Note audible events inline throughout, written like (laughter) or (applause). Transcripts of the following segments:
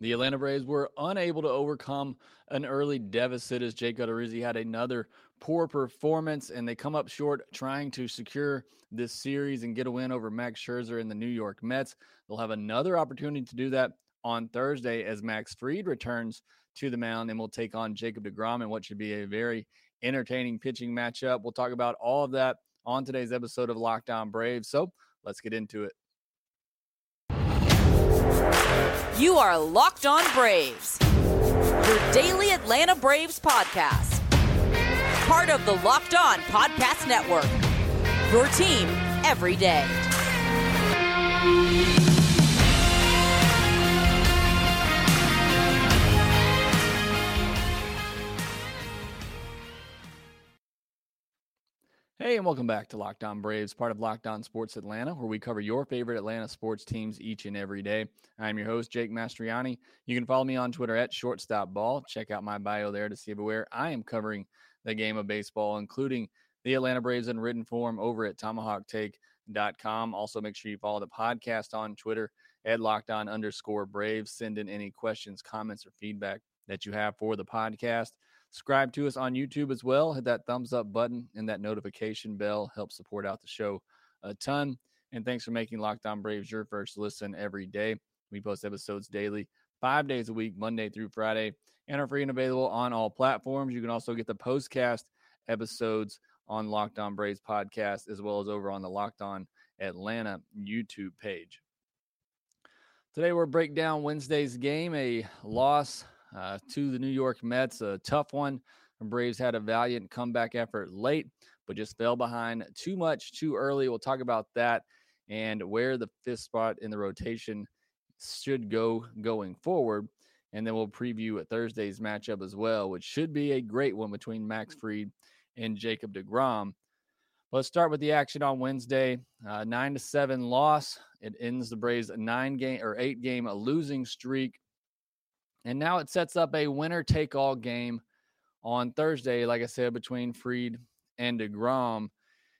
The Atlanta Braves were unable to overcome an early deficit as Jake Odorizzi had another poor performance, and they come up short trying to secure this series and get a win over Max Scherzer and the New York Mets. They'll have another opportunity to do that on Thursday as Max Fried returns to the mound and will take on Jacob DeGrom in what should be a very entertaining pitching matchup. We'll talk about all of that on today's episode of Locked On Braves. So let's get into it. You are Locked On Braves, your daily Atlanta Braves podcast. Part of the Locked On Podcast Network, your team every day. Hey, and welcome back to Locked On Braves, part of Locked On Sports Atlanta, where we cover your favorite Atlanta sports teams each and every day. I'm your host, Jake Mastroianni. You can follow me on Twitter at shortstopball. Check out my bio there to see where I am covering the game of baseball, including the Atlanta Braves in written form over at tomahawktake.com. Also, make sure you follow the podcast on Twitter at Locked On underscore Braves. Send in any questions, comments, or feedback that you have for the podcast. Subscribe to us on YouTube as well. Hit that thumbs up button and that notification bell. Help support out the show a ton. And thanks for making Locked On Braves your first listen every day. We post episodes daily, five days a week, Monday through Friday, and are free and available on all platforms. You can also get the postcast episodes on Locked On Braves podcast, as well as over on the Locked On Atlanta YouTube page. Today, we'll break down Wednesday's game, a loss uh, to the New York Mets. A tough one. The Braves had a valiant comeback effort late, but just fell behind too much too early. We'll talk about that and where the fifth spot in the rotation should go going forward. And then we'll preview Thursday's matchup as well, which should be a great one between Max Fried and Jacob DeGrom. Let's start with the action on Wednesday. Uh, nine to seven loss. It ends the Braves nine game or eight game losing streak. And now it sets up a winner take all game on Thursday, like I said, between Fried and DeGrom.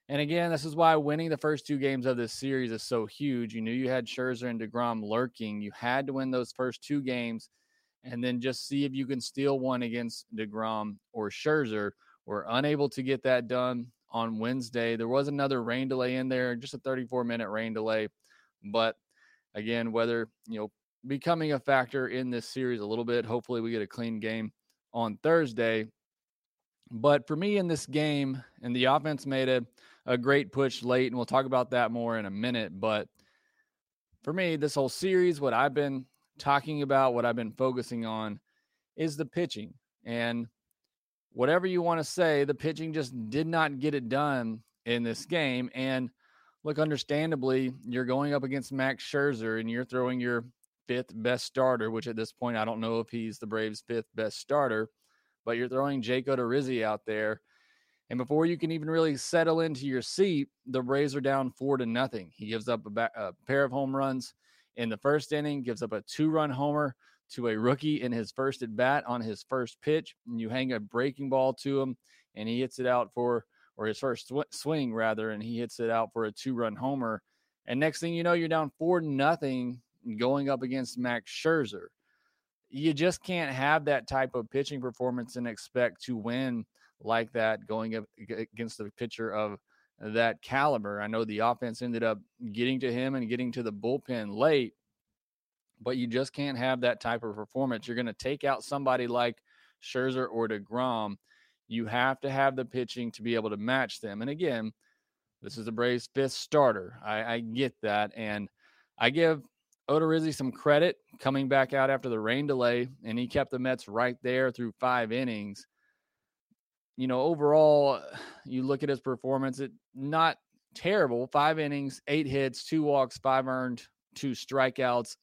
And again, this is why winning the first two games of this series is so huge. You knew you had Scherzer and DeGrom lurking. You had to win those first two games and then just see if you can steal one against DeGrom or Scherzer. We're unable to get that done on Wednesday. There was another rain delay in there, just a 34 minute rain delay. But again, whether, you know, becoming a factor in this series a little bit. Hopefully, we get a clean game on Thursday. But for me in this game, and the offense made a, a great push late, and we'll talk about that more in a minute. But for me, this whole series, what I've been talking about, what I've been focusing on is the pitching. And whatever you want to say, the pitching just did not get it done in this game. And look, understandably, you're going up against Max Scherzer and you're throwing your fifth best starter, which at this point I don't know if he's the Braves' fifth best starter, but you're throwing Jake Odorizzi out there. And before you can even really settle into your seat, the Braves are down four to nothing. He gives up a, a pair of home runs in the first inning, gives up a two run homer to a rookie in his first at bat on his first pitch. And you hang a breaking ball to him, and he hits it out for, or his first sw- swing rather, and he hits it out for a two run homer. And next thing you know, you're down four to nothing going up against Max Scherzer. You just can't have that type of pitching performance and expect to win like that going up against a pitcher of that caliber. I know the offense ended up getting to him and getting to the bullpen late, but you just can't have that type of performance. You're going to take out somebody like Scherzer or DeGrom. You have to have the pitching to be able to match them. And again, this is the Braves' fifth starter. I, I get that. And I give Odorizzi some credit coming back out after the rain delay, and he kept the Mets right there through five innings. You know, overall, (sighs) you look at his performance, it not terrible. Five innings, eight hits, two walks, five earned, two strikeouts.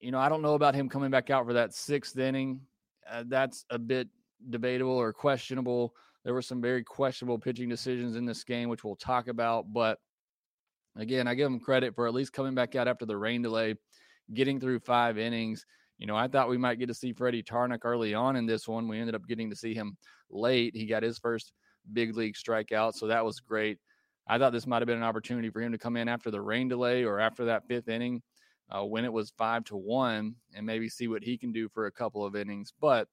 You know, I don't know about him coming back out for that sixth inning. Uh, that's a bit debatable or questionable. There were some very questionable pitching decisions in this game, which we'll talk about. But again, I give him credit for at least coming back out after the rain delay, getting through five innings. You know, I thought we might get to see Freddy Tarnok early on in this one. We ended up getting to see him late. He got his first big league strikeout, so that was great. I thought this might have been an opportunity for him to come in after the rain delay or after that fifth inning. uh, when it was five to one, and maybe see what he can do for a couple of innings. But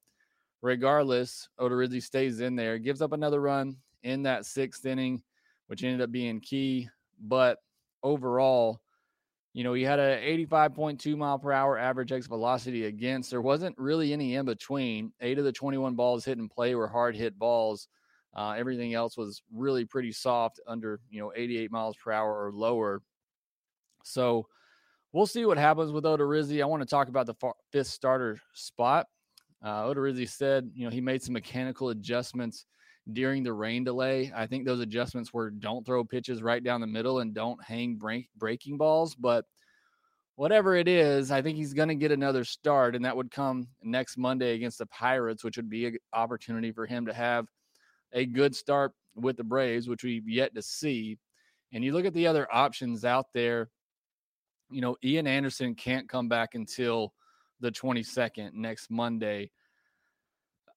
regardless, Odorizzi stays in there, gives up another run in that sixth inning, which ended up being key. But overall, you know, he had a 85.2 mile per hour average X velocity against. There wasn't really any in between. Eight of the 21 balls hit in play were hard hit balls. Uh, everything else was really pretty soft under, you know, 88 miles per hour or lower. So we'll see what happens with Odorizzi. I want to talk about the fifth starter spot. Uh, Odorizzi said, you know, he made some mechanical adjustments during the rain delay. I think those adjustments were don't throw pitches right down the middle and don't hang break, breaking balls. But whatever it is, I think he's going to get another start, and that would come next Monday against the Pirates, which would be an opportunity for him to have a good start with the Braves, which we've yet to see. And you look at the other options out there, you know, Ian Anderson can't come back until the 22nd next Monday.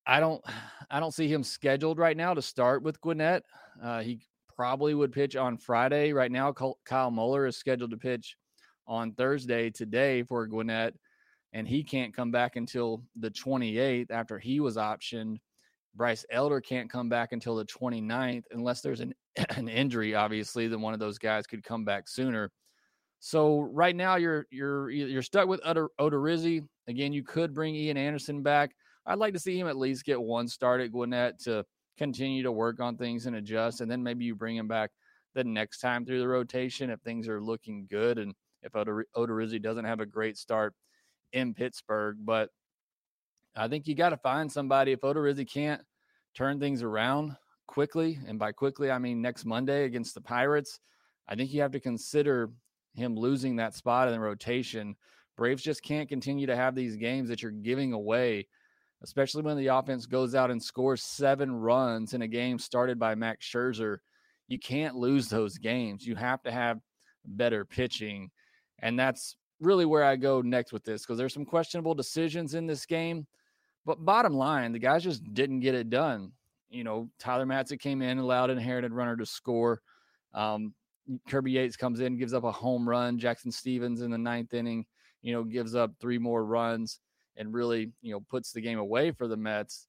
I don't (sighs) I don't see him scheduled right now to start with Gwinnett. Uh, he probably would pitch on Friday. Right now, Kyle Muller is scheduled to pitch on Thursday today for Gwinnett, and he can't come back until the 28th after he was optioned. Bryce Elder can't come back until the 29th unless there's an, (clears throat) an injury, obviously, then one of those guys could come back sooner. So right now you're you're you're stuck with Odorizzi. Again, you could bring Ian Anderson back. I'd like to see him at least get one start at Gwinnett to continue to work on things and adjust, and then maybe you bring him back the next time through the rotation if things are looking good and if Odor- Odorizzi doesn't have a great start in Pittsburgh. But I think you got to find somebody if Odorizzi can't turn things around quickly, and by quickly I mean next Monday against the Pirates. I think you have to consider him losing that spot in the rotation. Braves just can't continue to have these games that you're giving away, especially when the offense goes out and scores seven runs in a game started by Max Scherzer. You can't lose those games. You have to have better pitching. And that's really where I go next with this because there's some questionable decisions in this game. But bottom line, the guys just didn't get it done. You know, Tyler Matzek came in, allowed an inherited runner to score. Um, Kirby Yates comes in, gives up a home run. Jackson Stephens in the ninth inning, you know, gives up three more runs and really, you know, puts the game away for the Mets.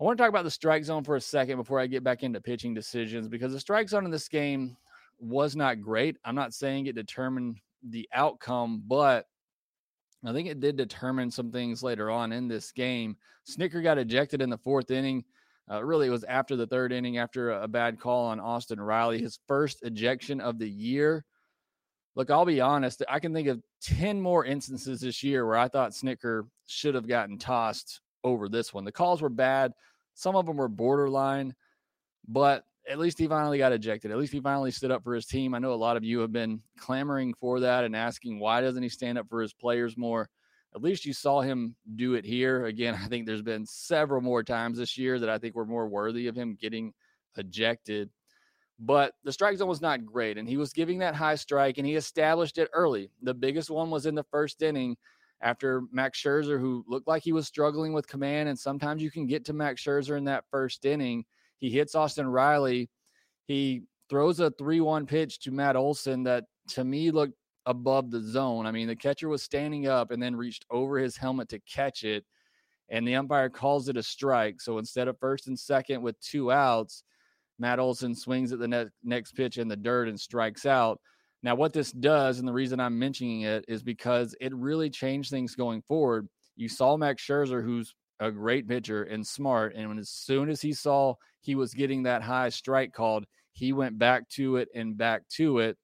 I want to talk about the strike zone for a second before I get back into pitching decisions because the strike zone in this game was not great. I'm not saying it determined the outcome, but I think it did determine some things later on in this game. Snitker got ejected in the fourth inning. Uh, really, it was after the third inning, after a, a bad call on Austin Riley, his first ejection of the year. Look, I'll be honest. I can think of 10 more instances this year where I thought Snitker should have gotten tossed over this one. The calls were bad. Some of them were borderline, but at least he finally got ejected. At least he finally stood up for his team. I know a lot of you have been clamoring for that and asking why doesn't he stand up for his players more? At least you saw him do it here. Again, (laughs) I think there's been several more times this year that I think were more worthy of him getting ejected. But the strike zone was not great, and he was giving that high strike, and he established it early. The biggest one was in the first inning after Max Scherzer, who looked like he was struggling with command, and sometimes you can get to Max Scherzer in that first inning he hits Austin Riley. He throws a 3 1 pitch to Matt Olson that to me looked above the zone. I mean, the catcher was standing up and then reached over his helmet to catch it, and the umpire calls it a strike. So instead of first and second with two outs, Matt Olson swings at the ne- next pitch in the dirt and strikes out. Now, what this does, and the reason I'm mentioning it, is because it really changed things going forward. You saw Max Scherzer, who's a great pitcher and smart. And as soon as he saw he was getting that high strike called, he went back to it and back to it.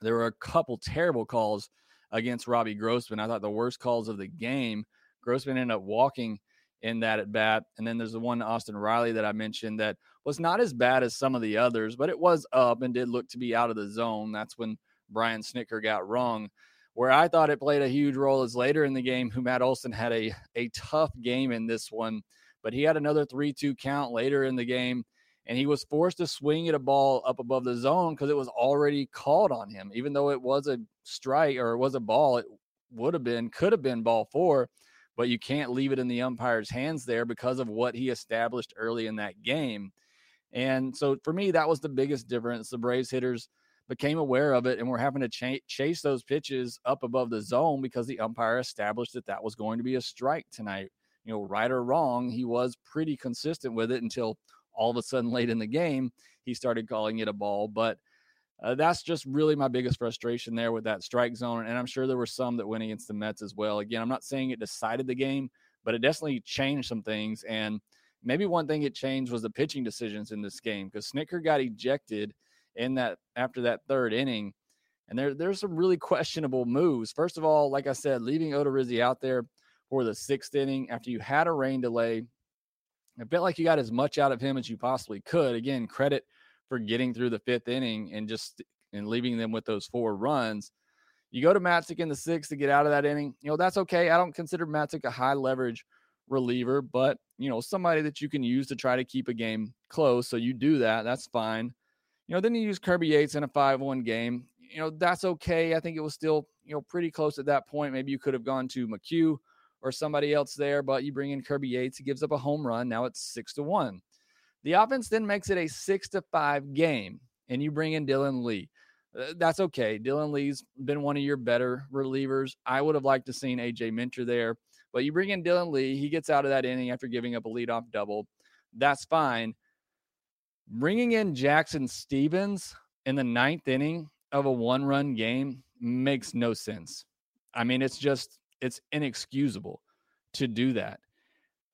There were a couple terrible calls against Robbie Grossman. I thought the worst calls of the game. Grossman ended up walking in that at bat. And then there's the one Austin Riley that I mentioned that was not as bad as some of the others, but it was up and did look to be out of the zone. That's when Brian Snitker got wrong. Where I thought it played a huge role is later in the game, who Matt Olson had a, a tough game in this one, but he had another 3 2 count later in the game, and he was forced to swing at a ball up above the zone because it was already called on him. Even though it was a strike or it was a ball, it would have been, could have been ball four, but you can't leave it in the umpire's hands there because of what he established early in that game. And so for me, that was the biggest difference. The Braves hitters became aware of it and were having to ch- chase those pitches up above the zone because the umpire established that that was going to be a strike tonight. You know, right or wrong, he was pretty consistent with it until all of a sudden late in the game he started calling it a ball. But uh, that's just really my biggest frustration there with that strike zone. And I'm sure there were some that went against the Mets as well. Again, I'm not saying it decided the game, but it definitely changed some things. And maybe one thing it changed was the pitching decisions in this game because Snitker got ejected in that after that third inning. And there, there's some really questionable moves. First of all, like I said, leaving Odorizzi out there for the sixth inning after you had a rain delay. It felt like you got as much out of him as you possibly could. Again, credit for getting through the fifth inning and just and leaving them with those four runs. You go to Matzek in the sixth to get out of that inning. You know, that's okay. I don't consider Matzek a high leverage reliever, but you know, somebody that you can use to try to keep a game close. So you do that. That's fine. You know, then you use Kirby Yates in a 5-1 game. You know, that's okay. I think it was still, you know, pretty close at that point. Maybe you could have gone to McHugh or somebody else there, but you bring in Kirby Yates. He gives up a home run. Now it's six to one. The offense then makes it a six to five game, and you bring in Dylan Lee. Uh, that's okay. Dylan Lee's been one of your better relievers. I would have liked to seen AJ Minter there, but you bring in Dylan Lee. He gets out of that inning after giving up a leadoff double. That's fine. Bringing in Jackson Stephens in the ninth inning of a one-run game makes no sense. I mean, it's just it's inexcusable to do that.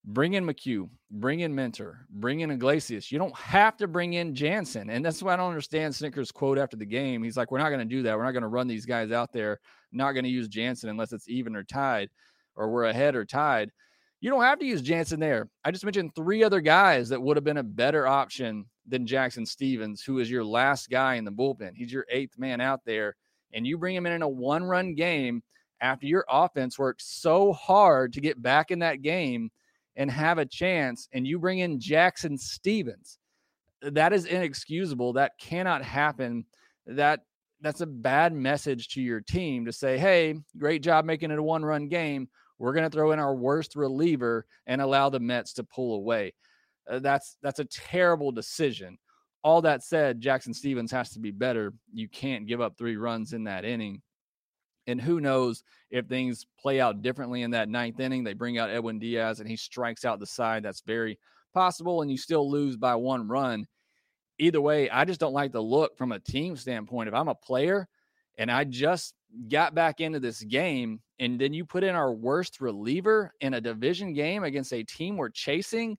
Bring in McHugh, bring in Minter, bring in Iglesias. You don't have to bring in Jansen. And that's why I don't understand Snitker's quote after the game. He's like, We're not going to do that. We're not going to run these guys out there, not going to use Jansen unless it's even or tied or we're ahead or tied. You don't have to use Jansen there. I just mentioned three other guys that would have been a better option than Jackson Stephens, who is your last guy in the bullpen. He's your eighth man out there. And you bring him in in a one run game after your offense worked so hard to get back in that game and have a chance, and you bring in Jackson Stephens. That is inexcusable. That cannot happen. That that's a bad message to your team to say, "Hey, great job making it a one-run game. We're going to throw in our worst reliever and allow the Mets to pull away." Uh, that's that's a terrible decision. All that said, Jackson Stephens has to be better. You can't give up three runs in that inning. And who knows if things play out differently in that ninth inning? They bring out Edwin Diaz and he strikes out the side. That's very possible. And you still lose by one run. Either way, I just don't like the look from a team standpoint. If I'm a player and I just got back into this game and then you put in our worst reliever in a division game against a team we're chasing,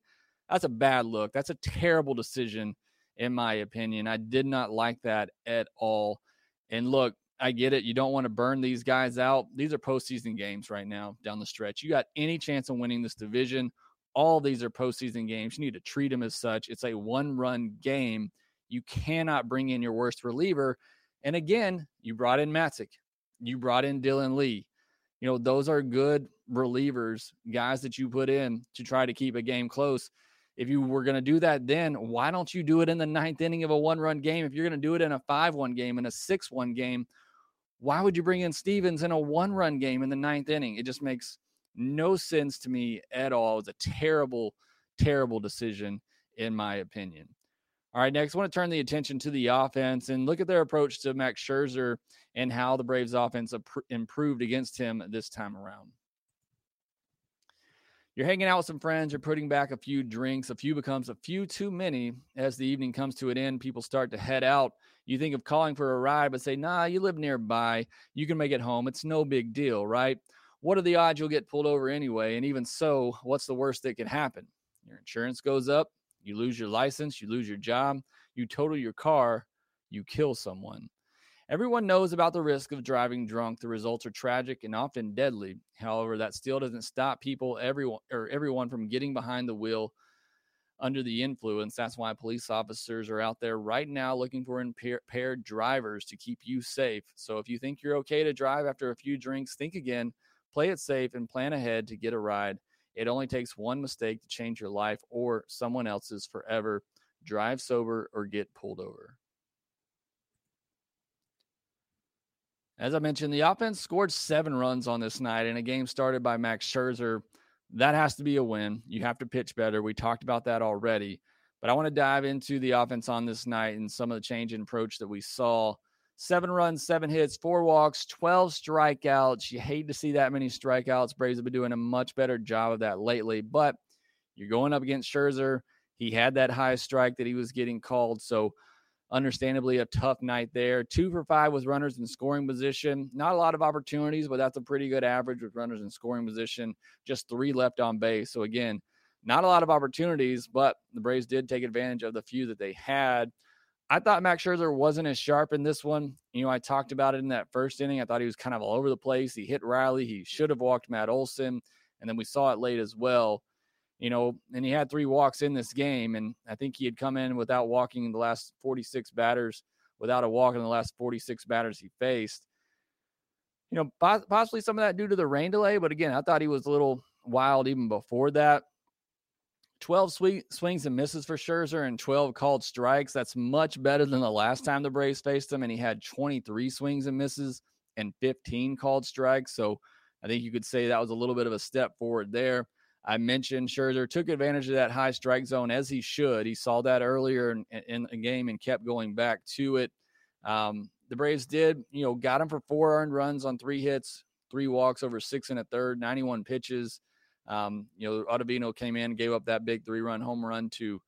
that's a bad look. That's a terrible decision, in my opinion. I did not like that at all. And look, I get it. You don't want to burn these guys out. These are postseason games right now down the stretch. You got any chance of winning this division. All these are postseason games. You need to treat them as such. It's a one run game. You cannot bring in your worst reliever. And again, you brought in Matzek. You brought in Dylan Lee. You know, those are good relievers, guys that you put in to try to keep a game close. If you were going to do that then, why don't you do it in the ninth inning of a one run game? If you're going to do it in a 5 1 game, in a 6 1 game, why would you bring in Stephens in a one run game in the ninth inning? It just makes no sense to me at all. It's a terrible, terrible decision, in my opinion. All right, next, I want to turn the attention to the offense and look at their approach to Max Scherzer and how the Braves offense improved against him this time around. You're hanging out with some friends, you're putting back a few drinks, a few becomes a few too many. As the evening comes to an end, people start to head out you think of calling for a ride, but say, nah, you live nearby. You can make it home. It's no big deal, right? What are the odds you'll get pulled over anyway? And even so, what's the worst that can happen? Your insurance goes up, you lose your license, you lose your job, you total your car, you kill someone. Everyone knows about the risk of driving drunk. The results are tragic and often deadly. However, that still doesn't stop people, everyone or everyone from getting behind the wheel under the influence. That's why police officers are out there right now looking for impaired drivers to keep you safe. So if you think you're okay to drive after a few drinks, think again, play it safe, and plan ahead to get a ride. It only takes one mistake to change your life or someone else's forever. Drive sober or get pulled over. As I mentioned, the offense scored seven runs on this night in a game started by Max Scherzer that has to be a win. You have to pitch better. We talked about that already. But I want to dive into the offense on this night and some of the change in approach that we saw seven runs, seven hits, four walks, 12 strikeouts. You hate to see that many strikeouts. Braves have been doing a much better job of that lately, but you're going up against Scherzer. He had that high strike that he was getting called. So, understandably, a tough night there. Two for five with runners in scoring position. Not a lot of opportunities, but that's a pretty good average with runners in scoring position. Just three left on base. So, again, not a lot of opportunities, but the Braves did take advantage of the few that they had. I thought Max Scherzer wasn't as sharp in this one. You know, I talked about it in that first inning. I thought he was kind of all over the place. He hit Riley. He should have walked Matt Olson. And then we saw it late as well. You know, and he had three walks in this game. And I think he had come in without walking the last 46 batters, without a walk in the last 46 batters he faced. You know, possibly some of that due to the rain delay. But again, I thought he was a little wild even before that. 12 swings and misses for Scherzer and 12 called strikes. That's much better than the last time the Braves faced him. And he had 23 swings and misses and 15 called strikes. So I think you could say that was a little bit of a step forward there. I mentioned Scherzer took advantage of that high strike zone as he should. He saw that earlier in, in the game and kept going back to it. Um, the Braves did, you know, got him for four earned runs on three hits, three walks over six and a third, 91 pitches. Um, you know, Ottavino came in, gave up that big three run home run to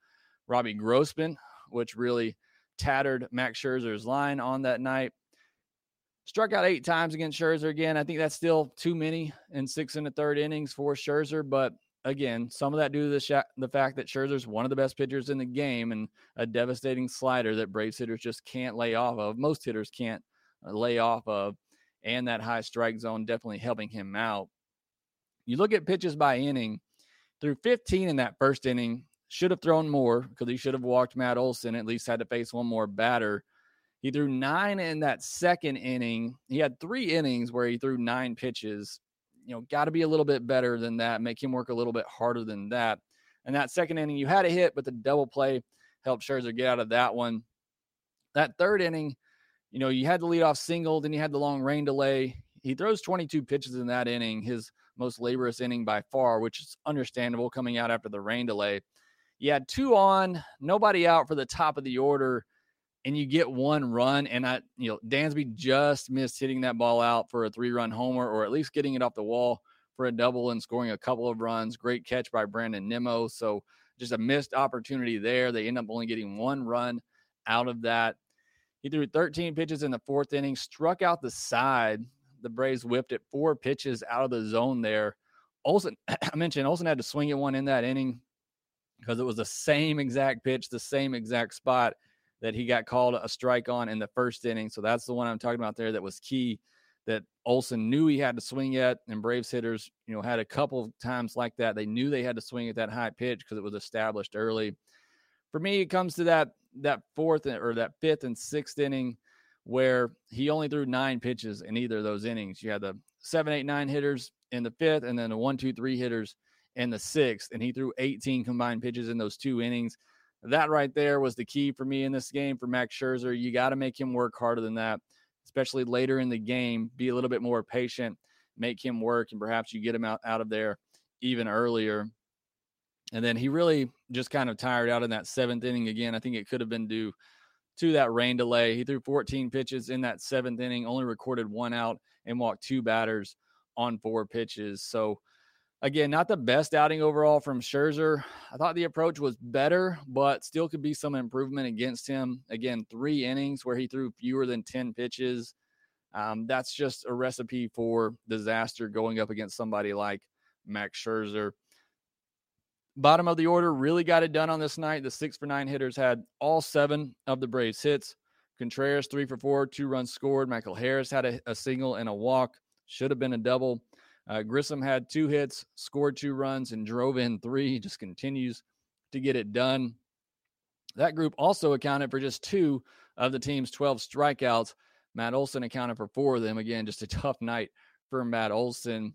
Robbie Grossman, which really tattered Max Scherzer's line on that night. Struck out eight times against Scherzer again. I think that's still too many in six and a third innings for Scherzer, but again, some of that due to the, sh- the fact that Scherzer's one of the best pitchers in the game and a devastating slider that Braves hitters just can't lay off of. Most hitters can't uh, lay off of, and that high strike zone definitely helping him out. You look at pitches by inning, through 15 in that first inning, should have thrown more because he should have walked Matt Olson, at least had to face one more batter. He threw nine in that second inning. He had three innings where he threw nine pitches. You know, got to be a little bit better than that, make him work a little bit harder than that. And that second inning, you had a hit, but the double play helped Scherzer get out of that one. That third inning, you know, you had the leadoff single, then you had the long rain delay. He throws 22 pitches in that inning. His most laborious inning by far, which is understandable coming out after the rain delay. You had two on, nobody out for the top of the order, and you get one run. And I, you know, Dansby just missed hitting that ball out for a three run homer, or at least getting it off the wall for a double and scoring a couple of runs. Great catch by Brandon Nimmo. So just a missed opportunity there. They end up only getting one run out of that. He threw 13 pitches in the fourth inning, struck out the side the Braves whipped it four pitches out of the zone there. Olson, (clears throat) I mentioned Olson had to swing at one in that inning because it was the same exact pitch, the same exact spot that he got called a strike on in the first inning. So that's the one I'm talking about there that was key that Olson knew he had to swing at, and Braves hitters, you know, had a couple of times like that. They knew they had to swing at that high pitch because it was established early. For me, it comes to that that fourth or that fifth and sixth inning where he only threw nine pitches in either of those innings. You had the seven, eight, nine hitters in the fifth, and then the one, two, three hitters in the sixth, and he threw 18 combined pitches in those two innings. That right there was the key for me in this game for Max Scherzer. You got to make him work harder than that, especially later in the game. Be a little bit more patient, make him work, and perhaps you get him out, out of there even earlier. And then he really just kind of tired out in that seventh inning again. I think it could have been due to that rain delay. He threw 14 pitches in that seventh inning, only recorded one out and walked two batters on four pitches. So, again, not the best outing overall from Scherzer. I thought the approach was better, but still could be some improvement against him. Again, three innings where he threw fewer than 10 pitches. Um, that's just a recipe for disaster going up against somebody like Max Scherzer. Bottom of the order really got it done on this night. The six for nine hitters had all seven of the Braves hits. Contreras, three for four, two runs scored. Michael Harris had a, a single and a walk. Should have been a double. Uh, Grissom had two hits, scored two runs, and drove in three. He just continues to get it done. That group also accounted for just two of the team's 12 strikeouts. Matt Olson accounted for four of them. Again, just a (laughs) tough night for Matt Olson.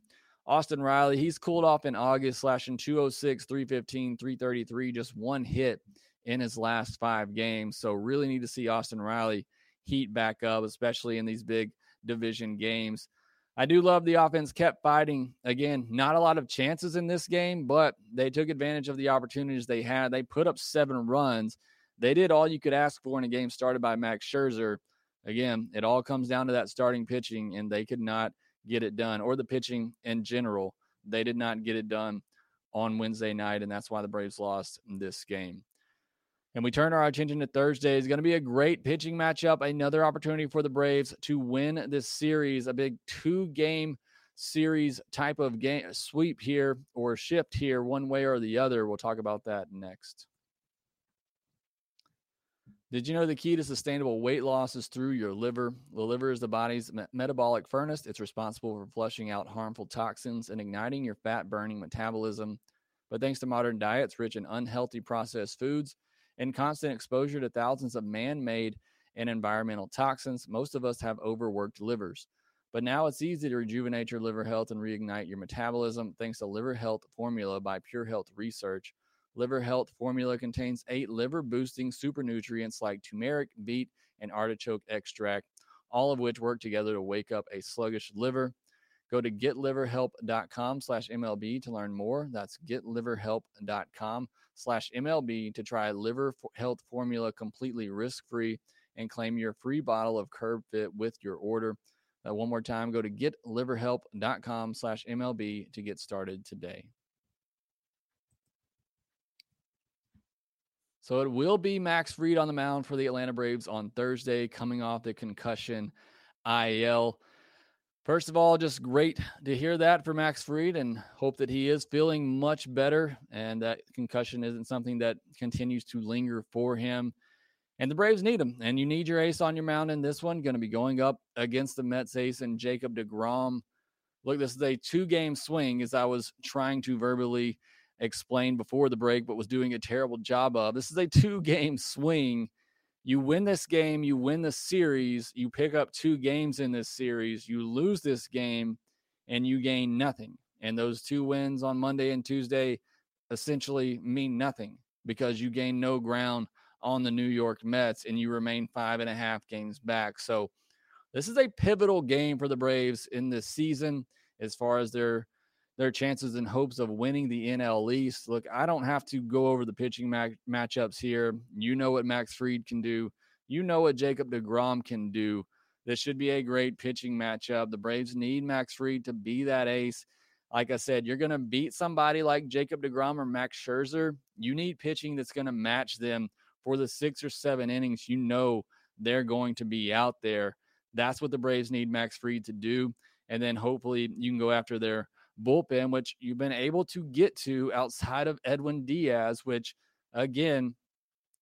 Austin Riley, he's cooled off in August, slashing 206, 315, 333, just one hit in his last five games. So, really need to see Austin Riley heat back up, especially in these big division games. I do love the offense kept fighting. Again, not a lot of chances in this game, but they took advantage of the opportunities they had. They put up seven runs. They did all you could ask for in a game started by Max Scherzer. again, it all comes down to that starting pitching, and they could not get it done, or the pitching in general. They did not get it done on Wednesday night, and that's why the Braves lost this game. And we turn our attention to Thursday. It's going to be a great pitching matchup. Another opportunity for the Braves to win this series, a big two game series type of game sweep here or shift here, one way or the other. We'll talk about that next. Did you know the key to sustainable weight loss is through your liver? The liver is the body's me- metabolic furnace. It's responsible for flushing out harmful toxins and igniting your fat burning metabolism. But thanks to modern diets rich in unhealthy processed foods and constant exposure to thousands of man made and environmental toxins, most of us have overworked livers. But now it's easy to rejuvenate your liver health and reignite your metabolism thanks to Liver Health Formula by Pure Health Research. Liver Health formula contains eight liver boosting super nutrients like turmeric, beet, and artichoke extract, all of which work together to wake up a sluggish liver. Go to getliverhelp.com slash MLB to learn more. That's getliverhelp.com slash MLB to try Liver Health Formula completely risk free and claim your free bottle of Curb Fit with your order. Uh, one more time, go to getliverhelp.com slash MLB to get started today. So it will be Max Fried on the mound for the Atlanta Braves on Thursday, coming off the concussion IL. First of all, just great to hear that for Max Fried and hope that he is feeling much better and that concussion isn't something that continues to linger for him. And the Braves need him, and you need your ace on your mound in this one. Going to be going up against the Mets ace and Jacob DeGrom. Look, this is a two game swing, as I was trying to verbally explained before the break, but was doing a terrible job of. This is a two game swing. You win this game, you win the series, you pick up two games in this series, you lose this game, and you gain nothing. And those two wins on Monday and Tuesday essentially mean nothing because you gain no ground on the New York Mets and you remain five and a half games back. So, this is a pivotal game for the Braves in this season as far as their their chances and hopes of winning the NL East. Look, I don't have to go over the pitching matchups here. You know what Max Fried can do. You know what Jacob DeGrom can do. This should be a great pitching matchup. The Braves need Max Fried to be that ace. Like I said, you're going to beat somebody like Jacob DeGrom or Max Scherzer. You need pitching that's going to match them for the six or seven innings. You know they're going to be out there. That's what the Braves need Max Fried to do. And then hopefully you can go after their bullpen, which you've been able to get to outside of Edwin Diaz, which again,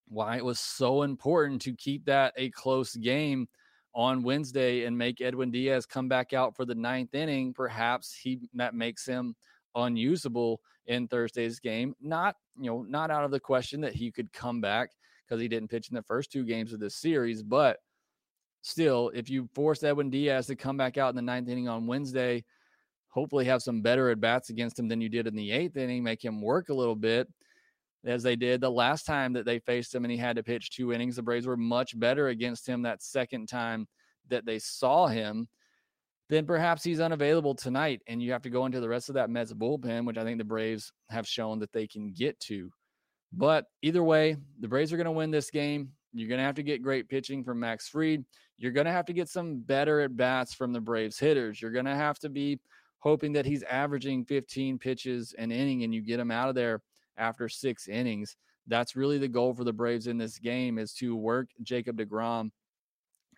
why it was so important to keep that a close game on Wednesday and make Edwin Diaz come back out for the ninth inning. Perhaps he that makes him unusable in Thursday's game. Not, you know, not out of the question that he could come back because he didn't pitch in the first two games of this series, but still, if you force Edwin Diaz to come back out in the ninth inning on Wednesday, hopefully have some better at bats against him than you did in the eighth inning, make him work a little bit as they did the last time that they faced him and he had to pitch two innings. The Braves were much better against him that second time that they saw him. Then perhaps he's unavailable tonight, and you have to go into the rest of that Mets bullpen, which I think the Braves have shown that they can get to. But either way, the Braves are going to win this game. You're going to have to get great pitching from Max Fried. You're going to have to get some better at bats from the Braves hitters. You're going to have to be hoping that he's averaging 15 pitches an inning and you get him out of there after six innings. That's really the goal for the Braves in this game is to work Jacob DeGrom,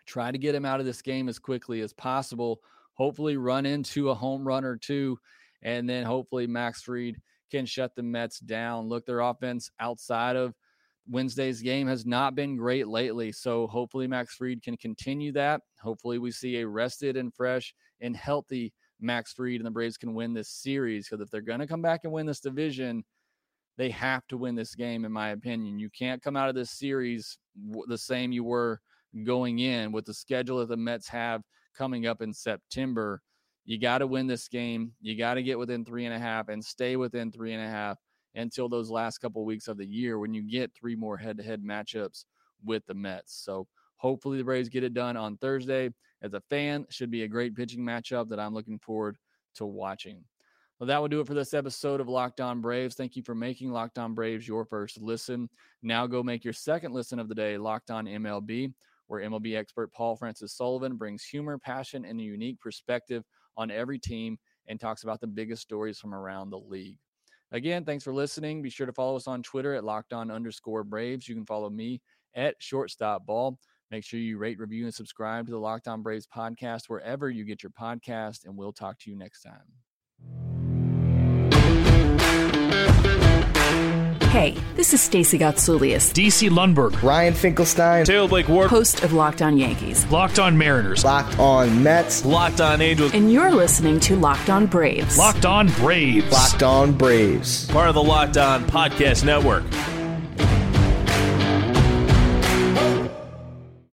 try to get him out of this game as quickly as possible, hopefully run into a home run or two, and then hopefully Max Fried can shut the Mets down. Look, their offense outside of Wednesday's game has not been great lately. So hopefully Max Fried can continue that. Hopefully we see a rested and fresh and healthy Max Fried and the Braves can win this series because if they're going to come back and win this division, they have to win this game, in my opinion. You can't come out of this series the same you were going in with the schedule that the Mets have coming up in September. You got to win this game. You got to get within three and a half and stay within three and a half until those last couple weeks of the year when you get three more head to head matchups with the Mets. So hopefully the Braves get it done on Thursday as a fan. Should be a great pitching matchup that I'm looking forward to watching. Well, that will do it for this episode of Locked On Braves. Thank you for making Locked On Braves your first listen. Now go make your second listen of the day, Locked On MLB, where MLB expert Paul Francis Sullivan brings humor, passion, and a unique perspective on every team and talks about the biggest stories from around the league. Again, thanks for listening. Be sure to follow us on Twitter at Locked On underscore Braves. You can follow me at shortstop ball. Make sure you rate, review, and subscribe to the Locked On Braves podcast wherever you get your podcast, and we'll talk to you next time. Hey, this is Stacey Gotsoulias, DC Lundberg, Ryan Finkelstein, Taylor Blake Ward, host of Locked On Yankees, Locked On Mariners, Locked On Mets, Locked On Angels, and you're listening to Locked On Braves. Locked On Braves, Locked On Braves, part of the Locked On Podcast Network.